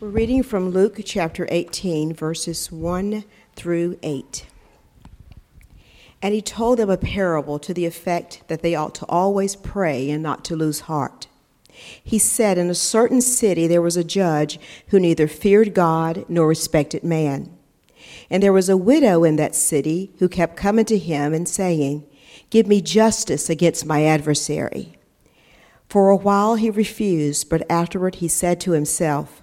We're reading from Luke chapter 18, verses 1 through 8. And he told them a parable to the effect that they ought to always pray and not to lose heart. He said, In a certain city there was a judge who neither feared God nor respected man. And there was a widow in that city who kept coming to him and saying, Give me justice against my adversary. For a while he refused, but afterward he said to himself,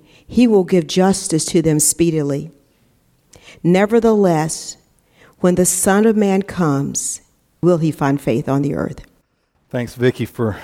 he will give justice to them speedily. Nevertheless, when the Son of Man comes, will he find faith on the earth? Thanks, Vicki, for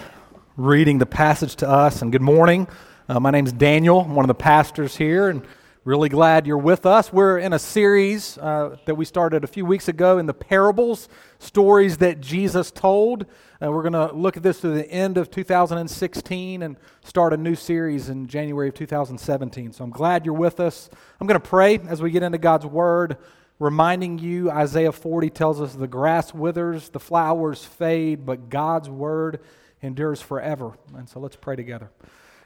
reading the passage to us. And good morning. Uh, my name is Daniel. I'm one of the pastors here, and really glad you're with us. We're in a series uh, that we started a few weeks ago in the parables, stories that Jesus told. Uh, we're going to look at this to the end of 2016 and start a new series in January of 2017. So I'm glad you're with us. I'm going to pray as we get into God's Word, reminding you Isaiah 40 tells us the grass withers, the flowers fade, but God's Word endures forever. And so let's pray together.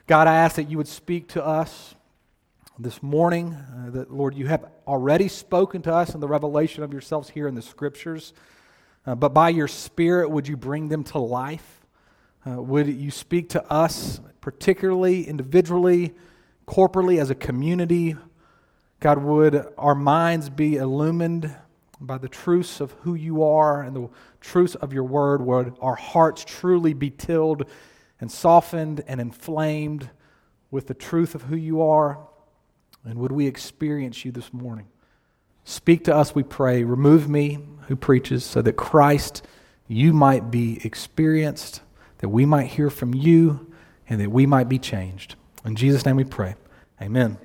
God, I ask that you would speak to us this morning. Uh, that, Lord, you have already spoken to us in the revelation of yourselves here in the Scriptures. Uh, but by your Spirit, would you bring them to life? Uh, would you speak to us, particularly, individually, corporately, as a community? God, would our minds be illumined by the truths of who you are and the truths of your word? Would our hearts truly be tilled and softened and inflamed with the truth of who you are? And would we experience you this morning? Speak to us, we pray. Remove me who preaches so that Christ, you might be experienced, that we might hear from you, and that we might be changed. In Jesus' name we pray. Amen.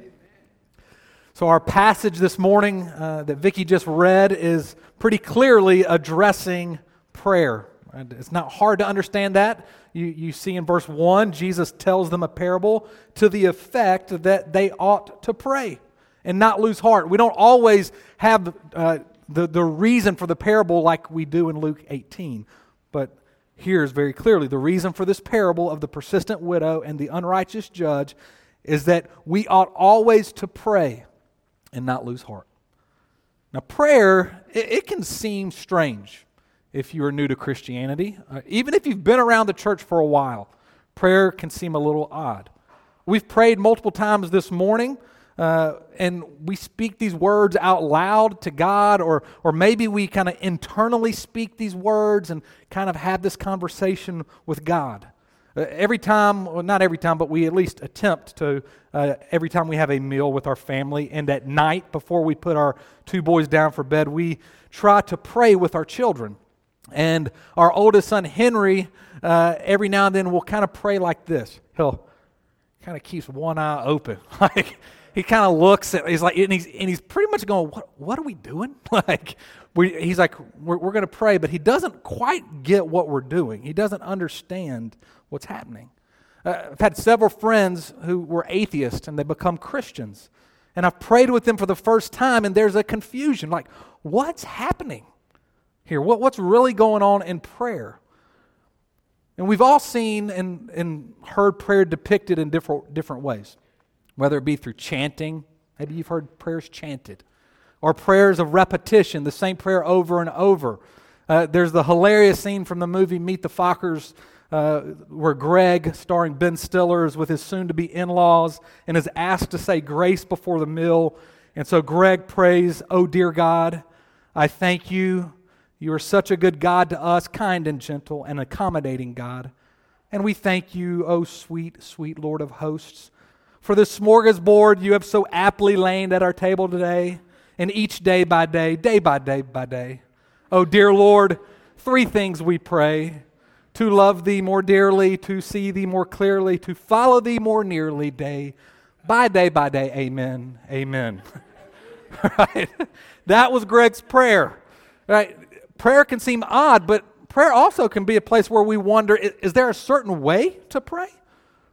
So, our passage this morning uh, that Vicki just read is pretty clearly addressing prayer. It's not hard to understand that. You, you see in verse 1, Jesus tells them a parable to the effect that they ought to pray and not lose heart. We don't always have uh, the, the reason for the parable like we do in Luke 18. But here's very clearly the reason for this parable of the persistent widow and the unrighteous judge is that we ought always to pray and not lose heart. Now, prayer, it, it can seem strange if you are new to Christianity. Uh, even if you've been around the church for a while, prayer can seem a little odd. We've prayed multiple times this morning uh, and we speak these words out loud to God, or, or maybe we kind of internally speak these words and kind of have this conversation with God. Uh, every time, well, not every time, but we at least attempt to, uh, every time we have a meal with our family, and at night before we put our two boys down for bed, we try to pray with our children. And our oldest son, Henry, uh, every now and then will kind of pray like this. He'll kind of keeps one eye open. like, he kind of looks at he's like and he's, and he's pretty much going what, what are we doing? Like we, he's like we're, we're going to pray but he doesn't quite get what we're doing. He doesn't understand what's happening. Uh, i've had several friends who were atheists and they become christians. And i've prayed with them for the first time and there's a confusion like what's happening here what, what's really going on in prayer and we've all seen and, and heard prayer depicted in different, different ways whether it be through chanting. Maybe you've heard prayers chanted, or prayers of repetition, the same prayer over and over. Uh, there's the hilarious scene from the movie Meet the Fockers uh, where Greg, starring Ben Stiller, is with his soon to be in laws and is asked to say grace before the meal. And so Greg prays, Oh, dear God, I thank you. You are such a good God to us, kind and gentle and accommodating God. And we thank you, oh sweet, sweet Lord of hosts, for the smorgasbord you have so aptly laid at our table today, and each day by day, day by day by day. Oh, dear Lord, three things we pray to love thee more dearly, to see thee more clearly, to follow thee more nearly day By day by day, amen, amen. right? That was Greg's prayer. Right? Prayer can seem odd, but prayer also can be a place where we wonder is, there a certain way to pray?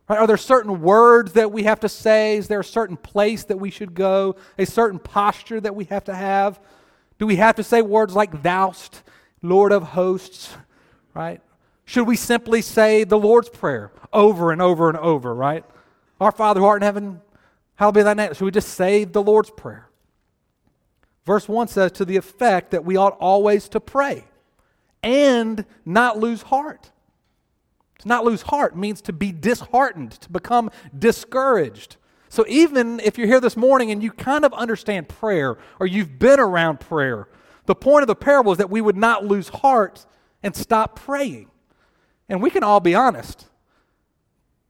Right? Are there certain words that we have to say? Is there a certain place that we should go? A certain posture that we have to have? Do we have to say words like thou'st, Lord of hosts, right? Should we simply say the Lord's Prayer over and over and over, right? Our Father who art in heaven, hallowed be thy name. Should we just say the Lord's Prayer? Verse 1 says, to the effect that we ought always to pray and not lose heart. To not lose heart means to be disheartened, to become discouraged. So even if you're here this morning and you kind of understand prayer or you've been around prayer, the point of the parable is that we would not lose heart and stop praying. And we can all be honest.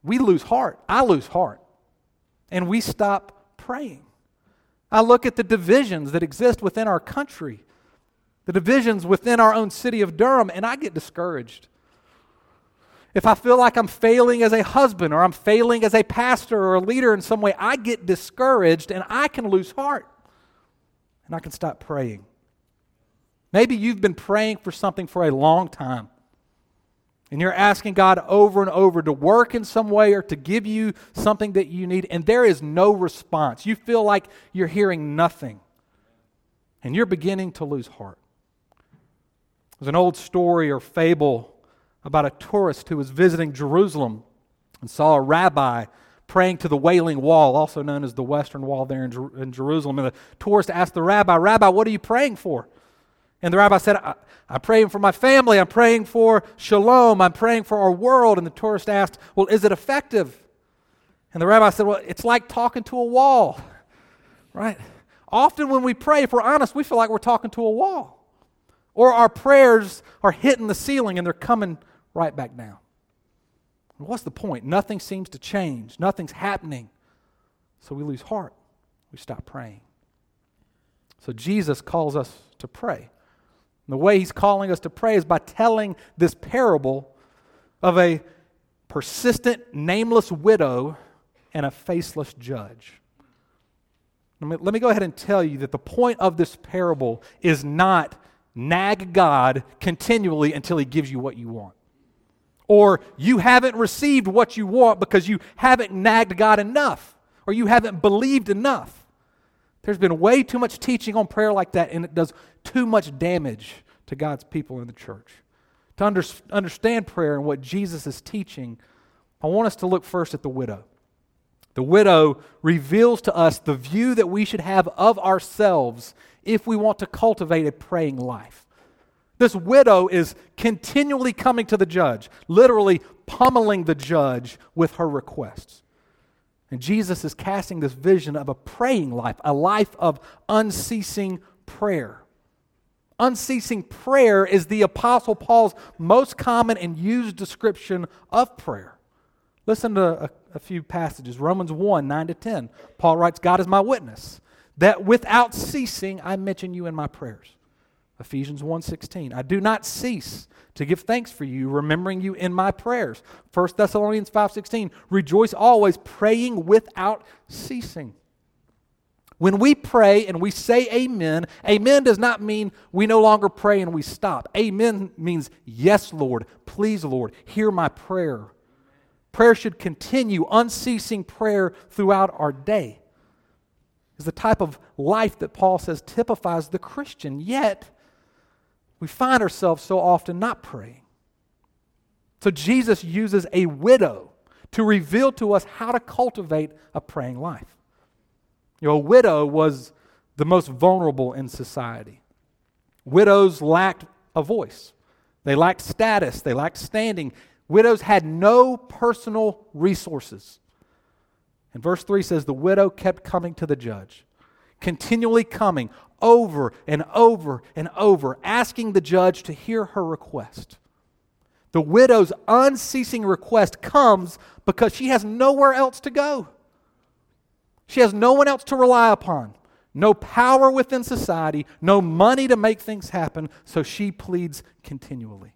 We lose heart. I lose heart. And we stop praying. I look at the divisions that exist within our country, the divisions within our own city of Durham, and I get discouraged. If I feel like I'm failing as a husband or I'm failing as a pastor or a leader in some way, I get discouraged and I can lose heart and I can stop praying. Maybe you've been praying for something for a long time and you're asking God over and over to work in some way or to give you something that you need, and there is no response. You feel like you're hearing nothing, and you're beginning to lose heart. There's an old story or fable about a tourist who was visiting Jerusalem and saw a rabbi praying to the Wailing Wall, also known as the Western Wall there in, Jer- in Jerusalem. And the tourist asked the rabbi, Rabbi, what are you praying for? And the rabbi said, I, am praying for my family. I'm praying for shalom. I'm praying for our world. And the tourist asked, Well, is it effective? And the rabbi said, Well, it's like talking to a wall, right? Often when we pray, if we're honest, we feel like we're talking to a wall. Or our prayers are hitting the ceiling and they're coming right back down. What's the point? Nothing seems to change, nothing's happening. So we lose heart. We stop praying. So Jesus calls us to pray. And the way he's calling us to pray is by telling this parable of a persistent, nameless widow and a faceless judge. Let me, let me go ahead and tell you that the point of this parable is not nag God continually until he gives you what you want. Or you haven't received what you want because you haven't nagged God enough, or you haven't believed enough. There's been way too much teaching on prayer like that, and it does too much damage to God's people in the church. To under, understand prayer and what Jesus is teaching, I want us to look first at the widow. The widow reveals to us the view that we should have of ourselves if we want to cultivate a praying life. This widow is continually coming to the judge, literally pummeling the judge with her requests. And Jesus is casting this vision of a praying life, a life of unceasing prayer. Unceasing prayer is the Apostle Paul's most common and used description of prayer. Listen to a, a, few passages. Romans 1 9 to 10. Paul writes, God is my witness, that without ceasing I mention you in my prayers. Ephesians 1 16. I do not cease to give thanks for you, remembering you in my prayers. 1 Thessalonians 5:16, rejoice always, praying without ceasing. When we pray and we say amen, amen does not mean we no longer pray and we stop. Amen means, yes, Lord, please, Lord, hear my prayer. Prayer should continue, unceasing prayer throughout our day. Is the type of life that Paul says typifies the Christian. Yet, we find ourselves so often not praying. So Jesus uses a widow to reveal to us how to cultivate a praying life. You know, a widow was the most vulnerable in society. Widows lacked a voice, they lacked status, they lacked standing. Widows had no personal resources. And verse 3 says, The widow kept coming to the judge, continually coming, over and over and over, asking the judge to hear her request. The widow's unceasing request comes because she has nowhere else to go. She has no one else to rely upon, no power within society, no money to make things happen, so she pleads continually.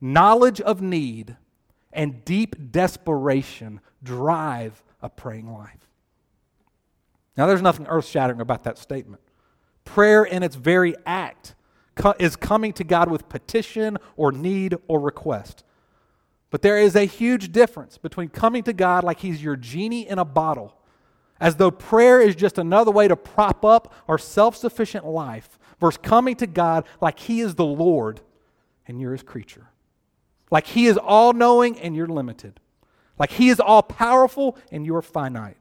Knowledge of need and deep desperation drive a praying life. Now, there's nothing earth shattering about that statement. Prayer, in its very act, is coming to God with petition or need or request. But there is a huge difference between coming to God like He's your genie in a bottle, as though prayer is just another way to prop up our self sufficient life, versus coming to God like He is the Lord and you're His creature. Like He is all knowing and you're limited. Like He is all powerful and you're finite.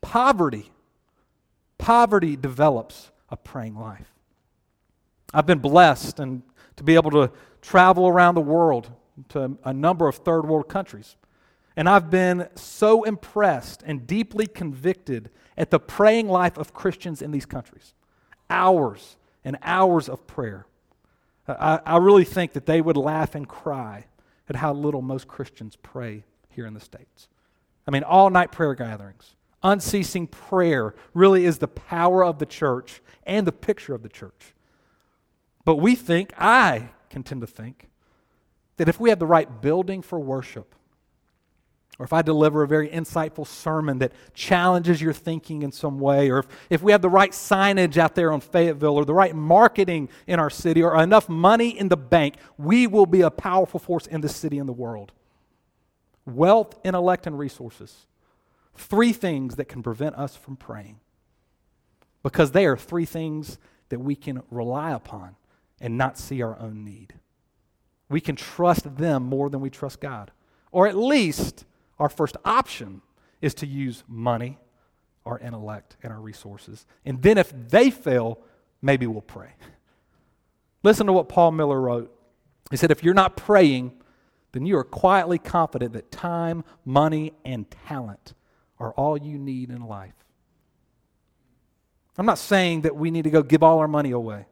Poverty, poverty develops a praying life. I've been blessed and to be able to travel around the world to a number of third world countries. And I've been so impressed and deeply convicted at the praying life of Christians in these countries. Hours and hours of prayer. Uh, I, I, really think that they would laugh and cry at how little most Christians pray here in the States. I mean, all night prayer gatherings, unceasing prayer really is the power of the church and the picture of the church. But we think, I can tend to think, that if we have the right building for worship, or if I deliver a very insightful sermon that challenges your thinking in some way, or if, if we have the right signage out there on Fayetteville, or the right marketing in our city, or enough money in the bank, we will be a powerful force in the city and the world. Wealth, intellect, and resources. Three things that can prevent us from praying. Because they are three things that we can rely upon and not see our own need. We can trust them more than we trust God. Or at least our first option is to use money, our intellect, and our resources. And then if they fail, maybe we'll pray. Listen to what Paul Miller wrote. He said, If you're not praying, then you are quietly confident that time, money, and talent are all you need in life. I'm not saying that we need to go give all our money away,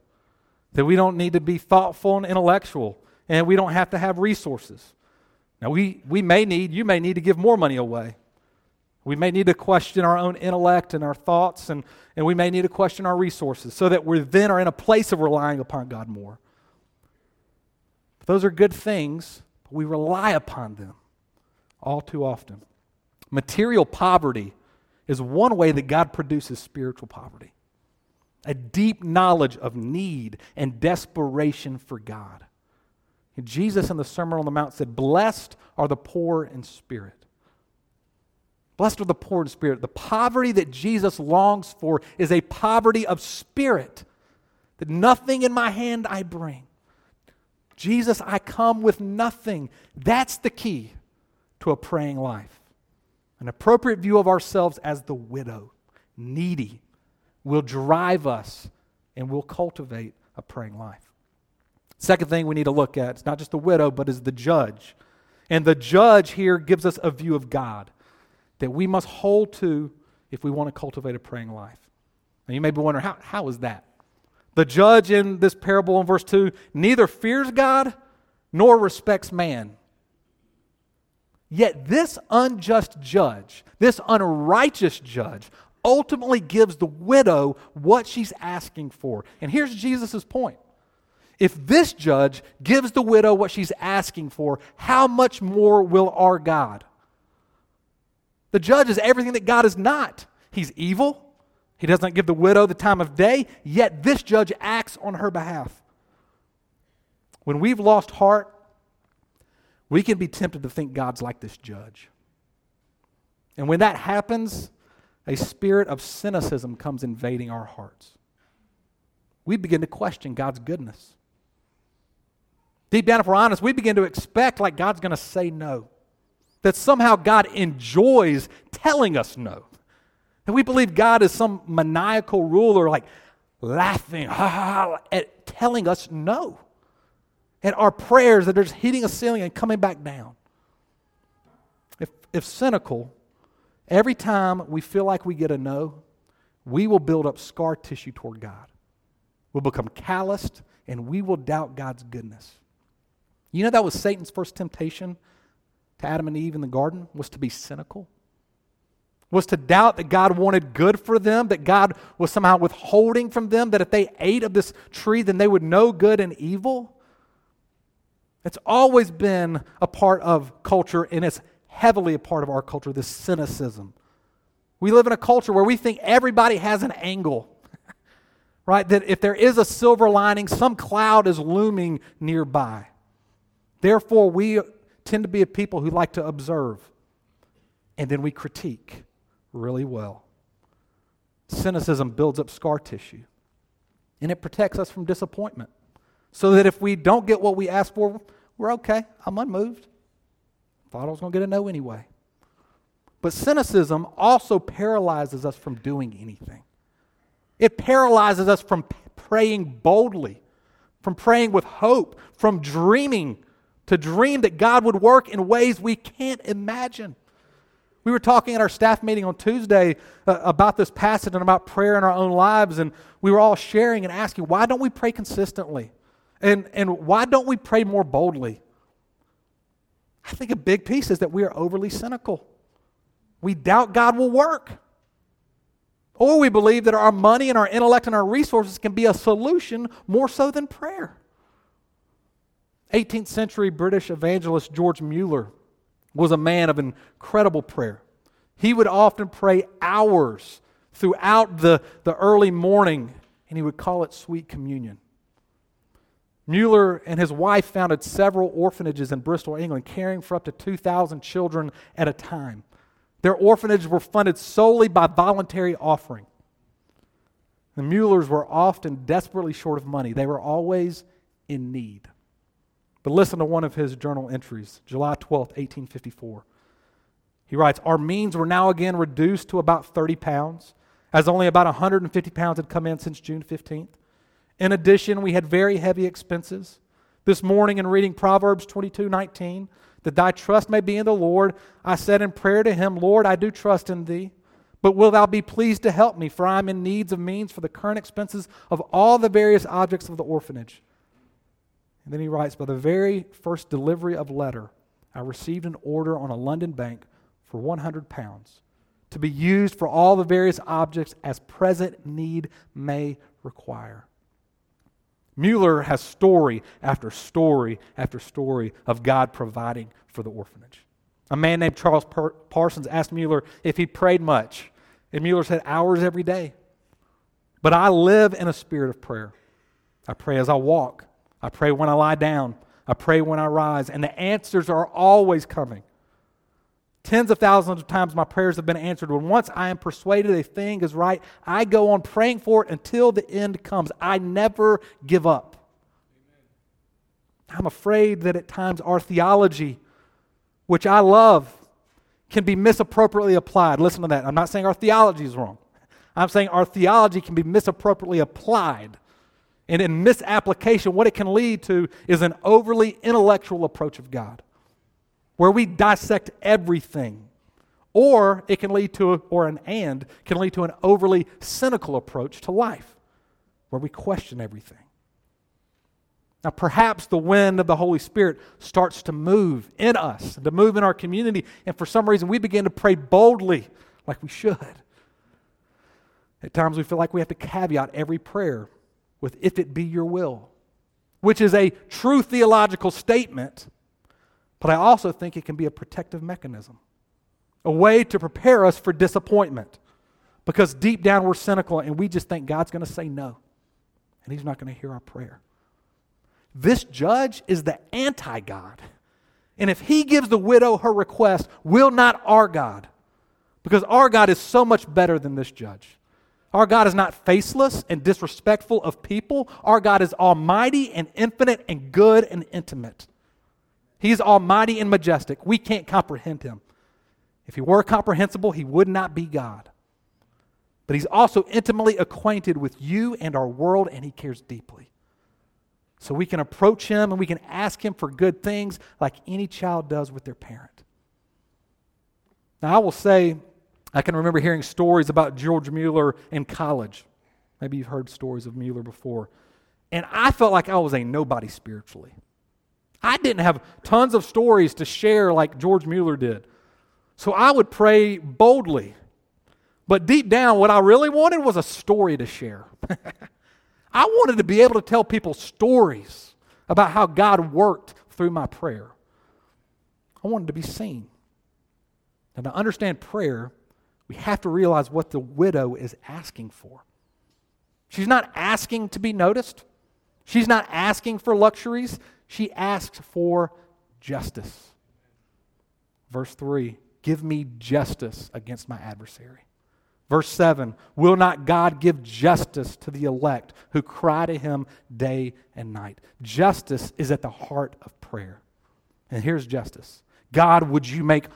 that we don't need to be thoughtful and intellectual, and we don't have to have resources. Now, we, we may need, you may need to give more money away. We may need to question our own intellect and our thoughts, and, and we may need to question our resources so that we then are in a place of relying upon God more. Those are good things, but we rely upon them all too often. Material poverty is one way that God produces spiritual poverty a deep knowledge of need and desperation for God. And Jesus in the Sermon on the Mount said, Blessed are the poor in spirit. Blessed are the poor in spirit. The poverty that Jesus longs for is a poverty of spirit, that nothing in my hand I bring. Jesus, I come with nothing. That's the key to a praying life. An appropriate view of ourselves as the widow, needy, will drive us and will cultivate a praying life. Second thing we need to look at, it's not just the widow, but is the judge. And the judge here gives us a view of God that we must hold to if we want to cultivate a praying life. Now you may be wondering, how, how is that? The judge in this parable in verse 2 neither fears God nor respects man. Yet this unjust judge, this unrighteous judge, ultimately gives the widow what she's asking for. And here's Jesus' point. If this judge gives the widow what she's asking for, how much more will our God? The judge is everything that God is not. He's evil. He doesn't give the widow the time of day, yet this judge acts on her behalf. When we've lost heart, we can be tempted to think God's like this judge. And when that happens, a spirit of cynicism comes invading our hearts. We begin to question God's goodness. Deep down, if we're honest, we begin to expect like God's going to say no. That somehow God enjoys telling us no. That we believe God is some maniacal ruler, like laughing ha, ha, ha, at telling us no and our prayers that are just hitting a ceiling and coming back down. If, if cynical, every time we feel like we get a no, we will build up scar tissue toward God. We'll become calloused and we will doubt God's goodness. You know that was Satan's first temptation to Adam and Eve in the garden was to be cynical. Was to doubt that God wanted good for them, that God was somehow withholding from them, that if they ate of this tree, then they would know good and evil. It's always been a part of culture, and it's heavily a part of our culture this cynicism. We live in a culture where we think everybody has an angle, right? That if there is a silver lining, some cloud is looming nearby. Therefore, we tend to be a people who like to observe and then we critique really well. Cynicism builds up scar tissue and it protects us from disappointment. So that if we don't get what we ask for, we're okay. I'm unmoved. Thought I was going to get a no anyway. But cynicism also paralyzes us from doing anything. It paralyzes us from praying boldly, from praying with hope, from dreaming to dream that God would work in ways we can't imagine. We were talking at our staff meeting on Tuesday uh, about this passage and about prayer in our own lives, and we were all sharing and asking, why don't we pray consistently? And, and why don't we pray more boldly? I think a big piece is that we are overly cynical. We doubt God will work. Or we believe that our money and our intellect and our resources can be a solution more so than prayer. 18th century British evangelist George Mueller was a man of incredible prayer. He would often pray hours throughout the, the early morning, and he would call it sweet communion. Mueller and his wife founded several orphanages in Bristol, England, caring for up to 2,000 children at a time. Their orphanages were funded solely by voluntary offering. The Muellers were often desperately short of money, they were always in need. But listen to one of his journal entries, July 12, 1854. He writes Our means were now again reduced to about 30 pounds, as only about 150 pounds had come in since June 15th. In addition, we had very heavy expenses. This morning, in reading Proverbs 22 19, that thy trust may be in the Lord, I said in prayer to him, Lord, I do trust in thee. But will thou be pleased to help me, for I am in needs of means for the current expenses of all the various objects of the orphanage. And then he writes, By the very first delivery of letter, I received an order on a London bank for 100 pounds to be used for all the various objects as present need may require. Mueller has story after story after story of God providing for the orphanage. A man named Charles Parsons asked Mueller if he prayed much, and Mueller said, hours every day. But I live in a spirit of prayer. I pray as I walk, I pray when I lie down, I pray when I rise, and the answers are always coming. Tens of thousands of times my prayers have been answered. When once I am persuaded a thing is right, I go on praying for it until the end comes. I never give up. I'm afraid that at times our theology, which I love, can be misappropriately applied. Listen to that. I'm not saying our theology is wrong. I'm saying our theology can be misappropriately applied. And in misapplication, what it can lead to is an overly intellectual approach of God where we dissect everything. Or it can lead to, or an and, can lead to an overly cynical approach to life, where we question everything. Now, perhaps the wind of the Holy Spirit starts to move in us, to move in our community, and for some reason we begin to pray boldly like we should. At times we feel like we have to caveat every prayer with, if it be your will, which is a true theological statement but I also think it can be a protective mechanism, a way to prepare us for disappointment. Because deep down we're cynical and we just think God's going to say no, and He's not going to hear our prayer. This judge is the anti God. And if He gives the widow her request, will not our God? Because our God is so much better than this judge. Our God is not faceless and disrespectful of people. Our God is almighty and infinite and good and intimate. He's almighty and majestic. We can't comprehend him. If he were comprehensible, he would not be God. But he's also intimately acquainted with you and our world, and he cares deeply. So we can approach him and we can ask him for good things like any child does with their parent. Now, I will say, I can remember hearing stories about George Mueller in college. Maybe you've heard stories of Mueller before. And I felt like I was a nobody spiritually. I didn't have tons of stories to share like George Mueller did. So I would pray boldly. But deep down, what I really wanted was a story to share. I wanted to be able to tell people stories about how God worked through my prayer. I wanted to be seen. Now, to understand prayer, we have to realize what the widow is asking for. She's not asking to be noticed, she's not asking for luxuries. She asks for justice. Verse 3 Give me justice against my adversary. Verse 7 Will not God give justice to the elect who cry to him day and night? Justice is at the heart of prayer. And here's justice God, would you make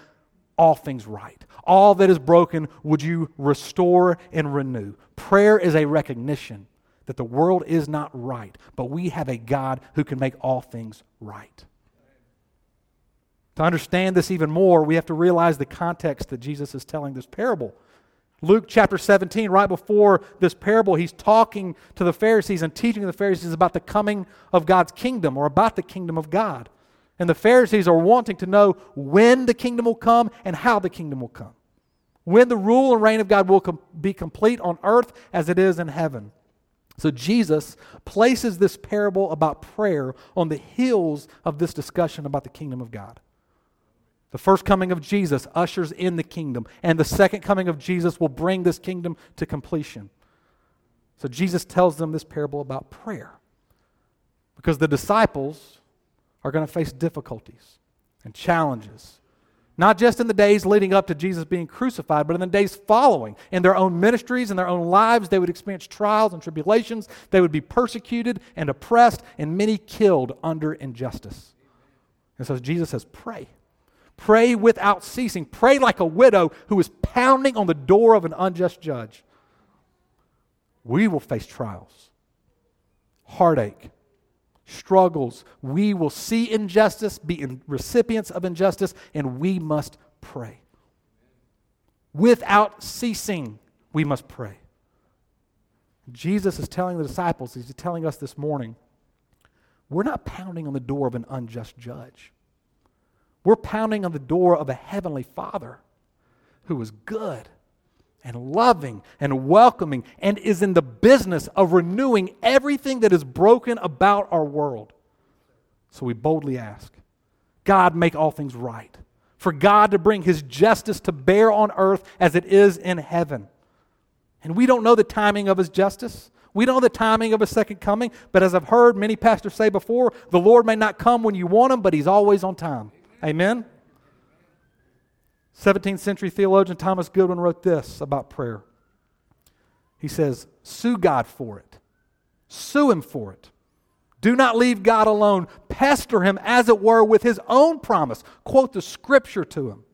all things right? All that is broken, would you restore and renew? Prayer is a recognition that the world is not right, but we have a God who can make all things right. To understand this even more, we have to realize the context that Jesus is telling this parable. Luke chapter 17, right before this parable, he's talking to the Pharisees and teaching the Pharisees about the coming of God's kingdom or about the kingdom of God. And the Pharisees are wanting to know when the kingdom will come and how the kingdom will come. When the rule and reign of God will com- be complete on earth as it is in heaven. So Jesus places this parable about prayer on the heels of this discussion about the kingdom of God. The first coming of Jesus ushers in the kingdom, and the second coming of Jesus will bring this kingdom to completion. So Jesus tells them this parable about prayer because the disciples are going to face difficulties and challenges. Not just in the days leading up to Jesus being crucified, but in the days following. In their own ministries, in their own lives, they would experience trials and tribulations. They would be persecuted and oppressed, and many killed under injustice. And so Jesus says, Pray. Pray without ceasing. Pray like a widow who is pounding on the door of an unjust judge. We will face trials, heartache, struggles. We will see injustice, be recipients of injustice, and we must pray. Without ceasing, we must pray. Jesus is telling the disciples, he's telling us this morning, we're not pounding on the door of an unjust judge. We're pounding on the door of a heavenly Father who is good and loving and welcoming and is in the business of renewing everything that is broken about our world. So we boldly ask God, make all things right. For God to bring his justice to bear on earth as it is in heaven. And we don't know the timing of his justice. We don't know the timing of his second coming, but as I've heard many pastors say before, the Lord may not come when you want him, but he's always on time. Amen? 17th century theologian Thomas Goodwin wrote this about prayer. He says, Sue God for it, sue Him for it. Do not leave God alone. Pester Him, as it were, with His own promise. Quote the scripture to Him.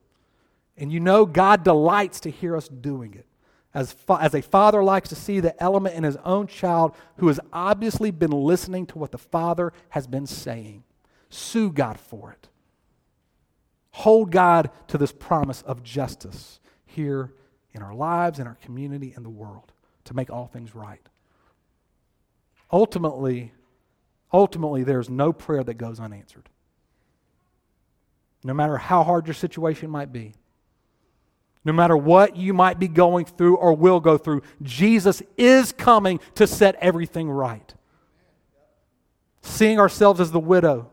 And you know, God delights to hear us doing it. As, fa- as a father likes to see the element in his own child who has obviously been listening to what the father has been saying. Sue God for it hold God to this promise of justice here in our lives, in our community, in the world to make all things right. Ultimately, ultimately, there's no prayer that goes unanswered. No matter how hard your situation might be, no matter what you might be going through or will go through, Jesus is coming to set everything right. Seeing ourselves as the widow,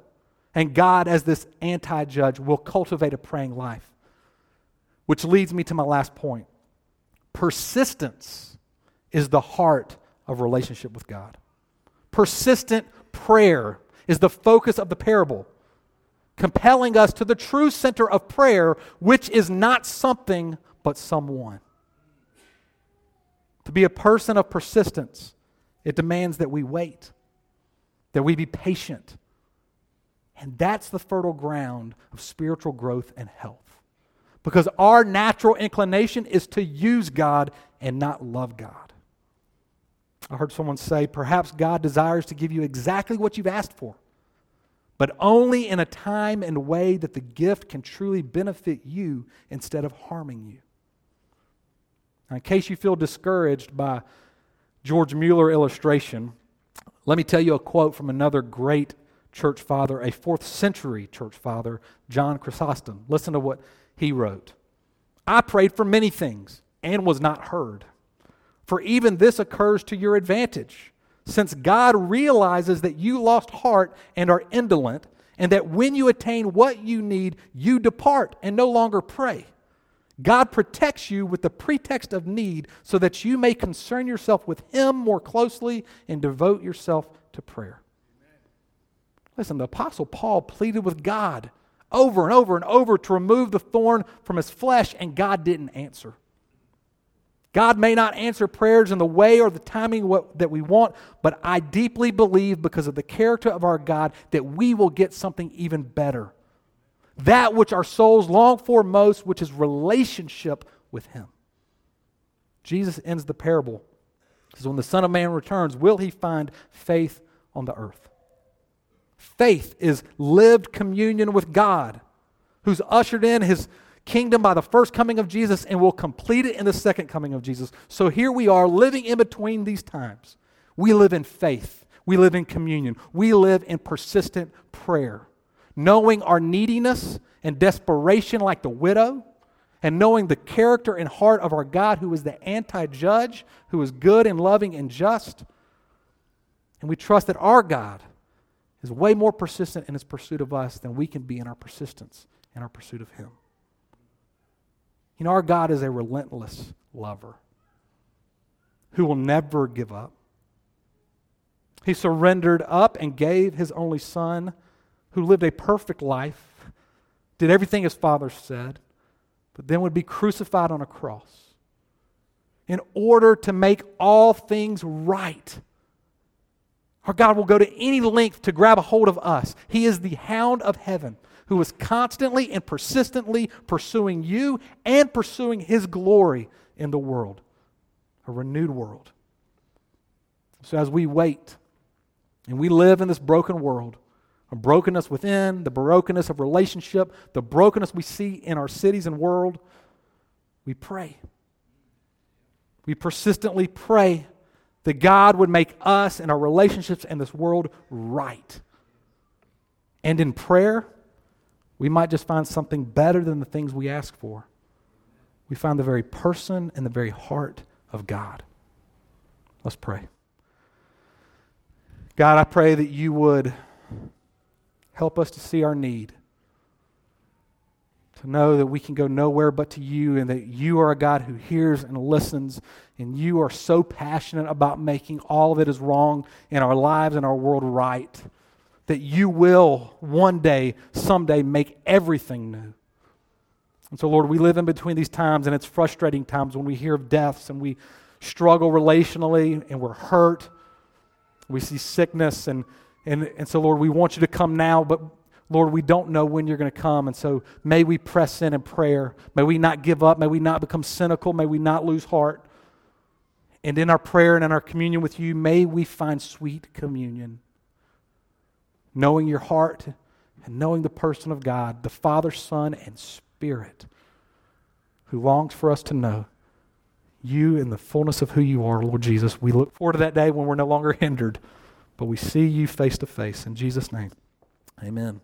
and God, as this anti judge, will cultivate a praying life. Which leads me to my last point persistence is the heart of relationship with God. Persistent prayer is the focus of the parable, compelling us to the true center of prayer, which is not something but someone. To be a person of persistence, it demands that we wait, that we be patient, and that's the fertile ground of spiritual growth and health. Because our natural inclination is to use God and not love God. I heard someone say, perhaps God desires to give you exactly what you've asked for, but only in a time and way that the gift can truly benefit you instead of harming you. Now, in case you feel discouraged by George Mueller illustration, let me tell you a quote from another great church father, a fourth century church father, John Chrysostom. Listen to what he wrote I prayed for many things and was not heard. For even this occurs to your advantage, since God realizes that you lost heart and are indolent, and that when you attain what you need, you depart and no longer pray. God protects you with the pretext of need so that you may concern yourself with Him more closely and devote yourself to prayer. Listen, the Apostle Paul pleaded with God over and over and over to remove the thorn from his flesh, and God didn't answer. God may not answer prayers in the way or the timing what, that we want, but I deeply believe because of the character of our God that we will get something even better. That which our souls long for most, which is relationship with Him. Jesus ends the parable. Says, when the Son of Man returns, will he find faith on the earth? Faith is lived communion with God, who's ushered in his kingdom by the first coming of Jesus and will complete it in the second coming of Jesus. So here we are living in between these times. We live in faith, we live in communion, we live in persistent prayer, knowing our neediness and desperation like the widow. And knowing the character and heart of our God, who is the anti judge, who is good and loving and just. And we trust that our God is way more persistent in his pursuit of us than we can be in our persistence in our pursuit of him. You know, our God is a relentless lover who will never give up. He surrendered up and gave his only son, who lived a perfect life, did everything his father said, but then would be crucified on a cross in order to make all things right. Our God will go to any length to grab a hold of us. He is the hound of heaven who is constantly and persistently pursuing you and pursuing his glory in the world, a renewed world. So as we wait and we live in this broken world, a brokenness within, the brokenness of relationship, the brokenness we see in our cities and world, we pray. We persistently pray that God would make us and our relationships and this world right. And in prayer, we might just find something better than the things we ask for. We find the very person and the very heart of God. Let's pray. God, I pray that you would help us to see our need, to know that we can go nowhere but to you, and that you are a God who hears and listens, and you are so passionate about making all that is wrong in our lives and our world right that you will one day, someday, make everything new. And so, Lord, we live in between these times, and it's frustrating times when we hear of deaths and we struggle relationally and we're hurt. We see sickness, and, and, and so, Lord, we want you to come now, but Lord, we don't know when you're going to come. And so, may we press in in prayer. May we not give up. May we not become cynical. May we not lose heart. And in our prayer and in our communion with you, may we find sweet communion knowing your heart and knowing the person of God, the Father, Son, and Spirit, who longs for us to know you in the fullness of who you are, Lord Jesus. We look forward to that day when we're no longer hindered, but we see you face to face. In Jesus' name, amen.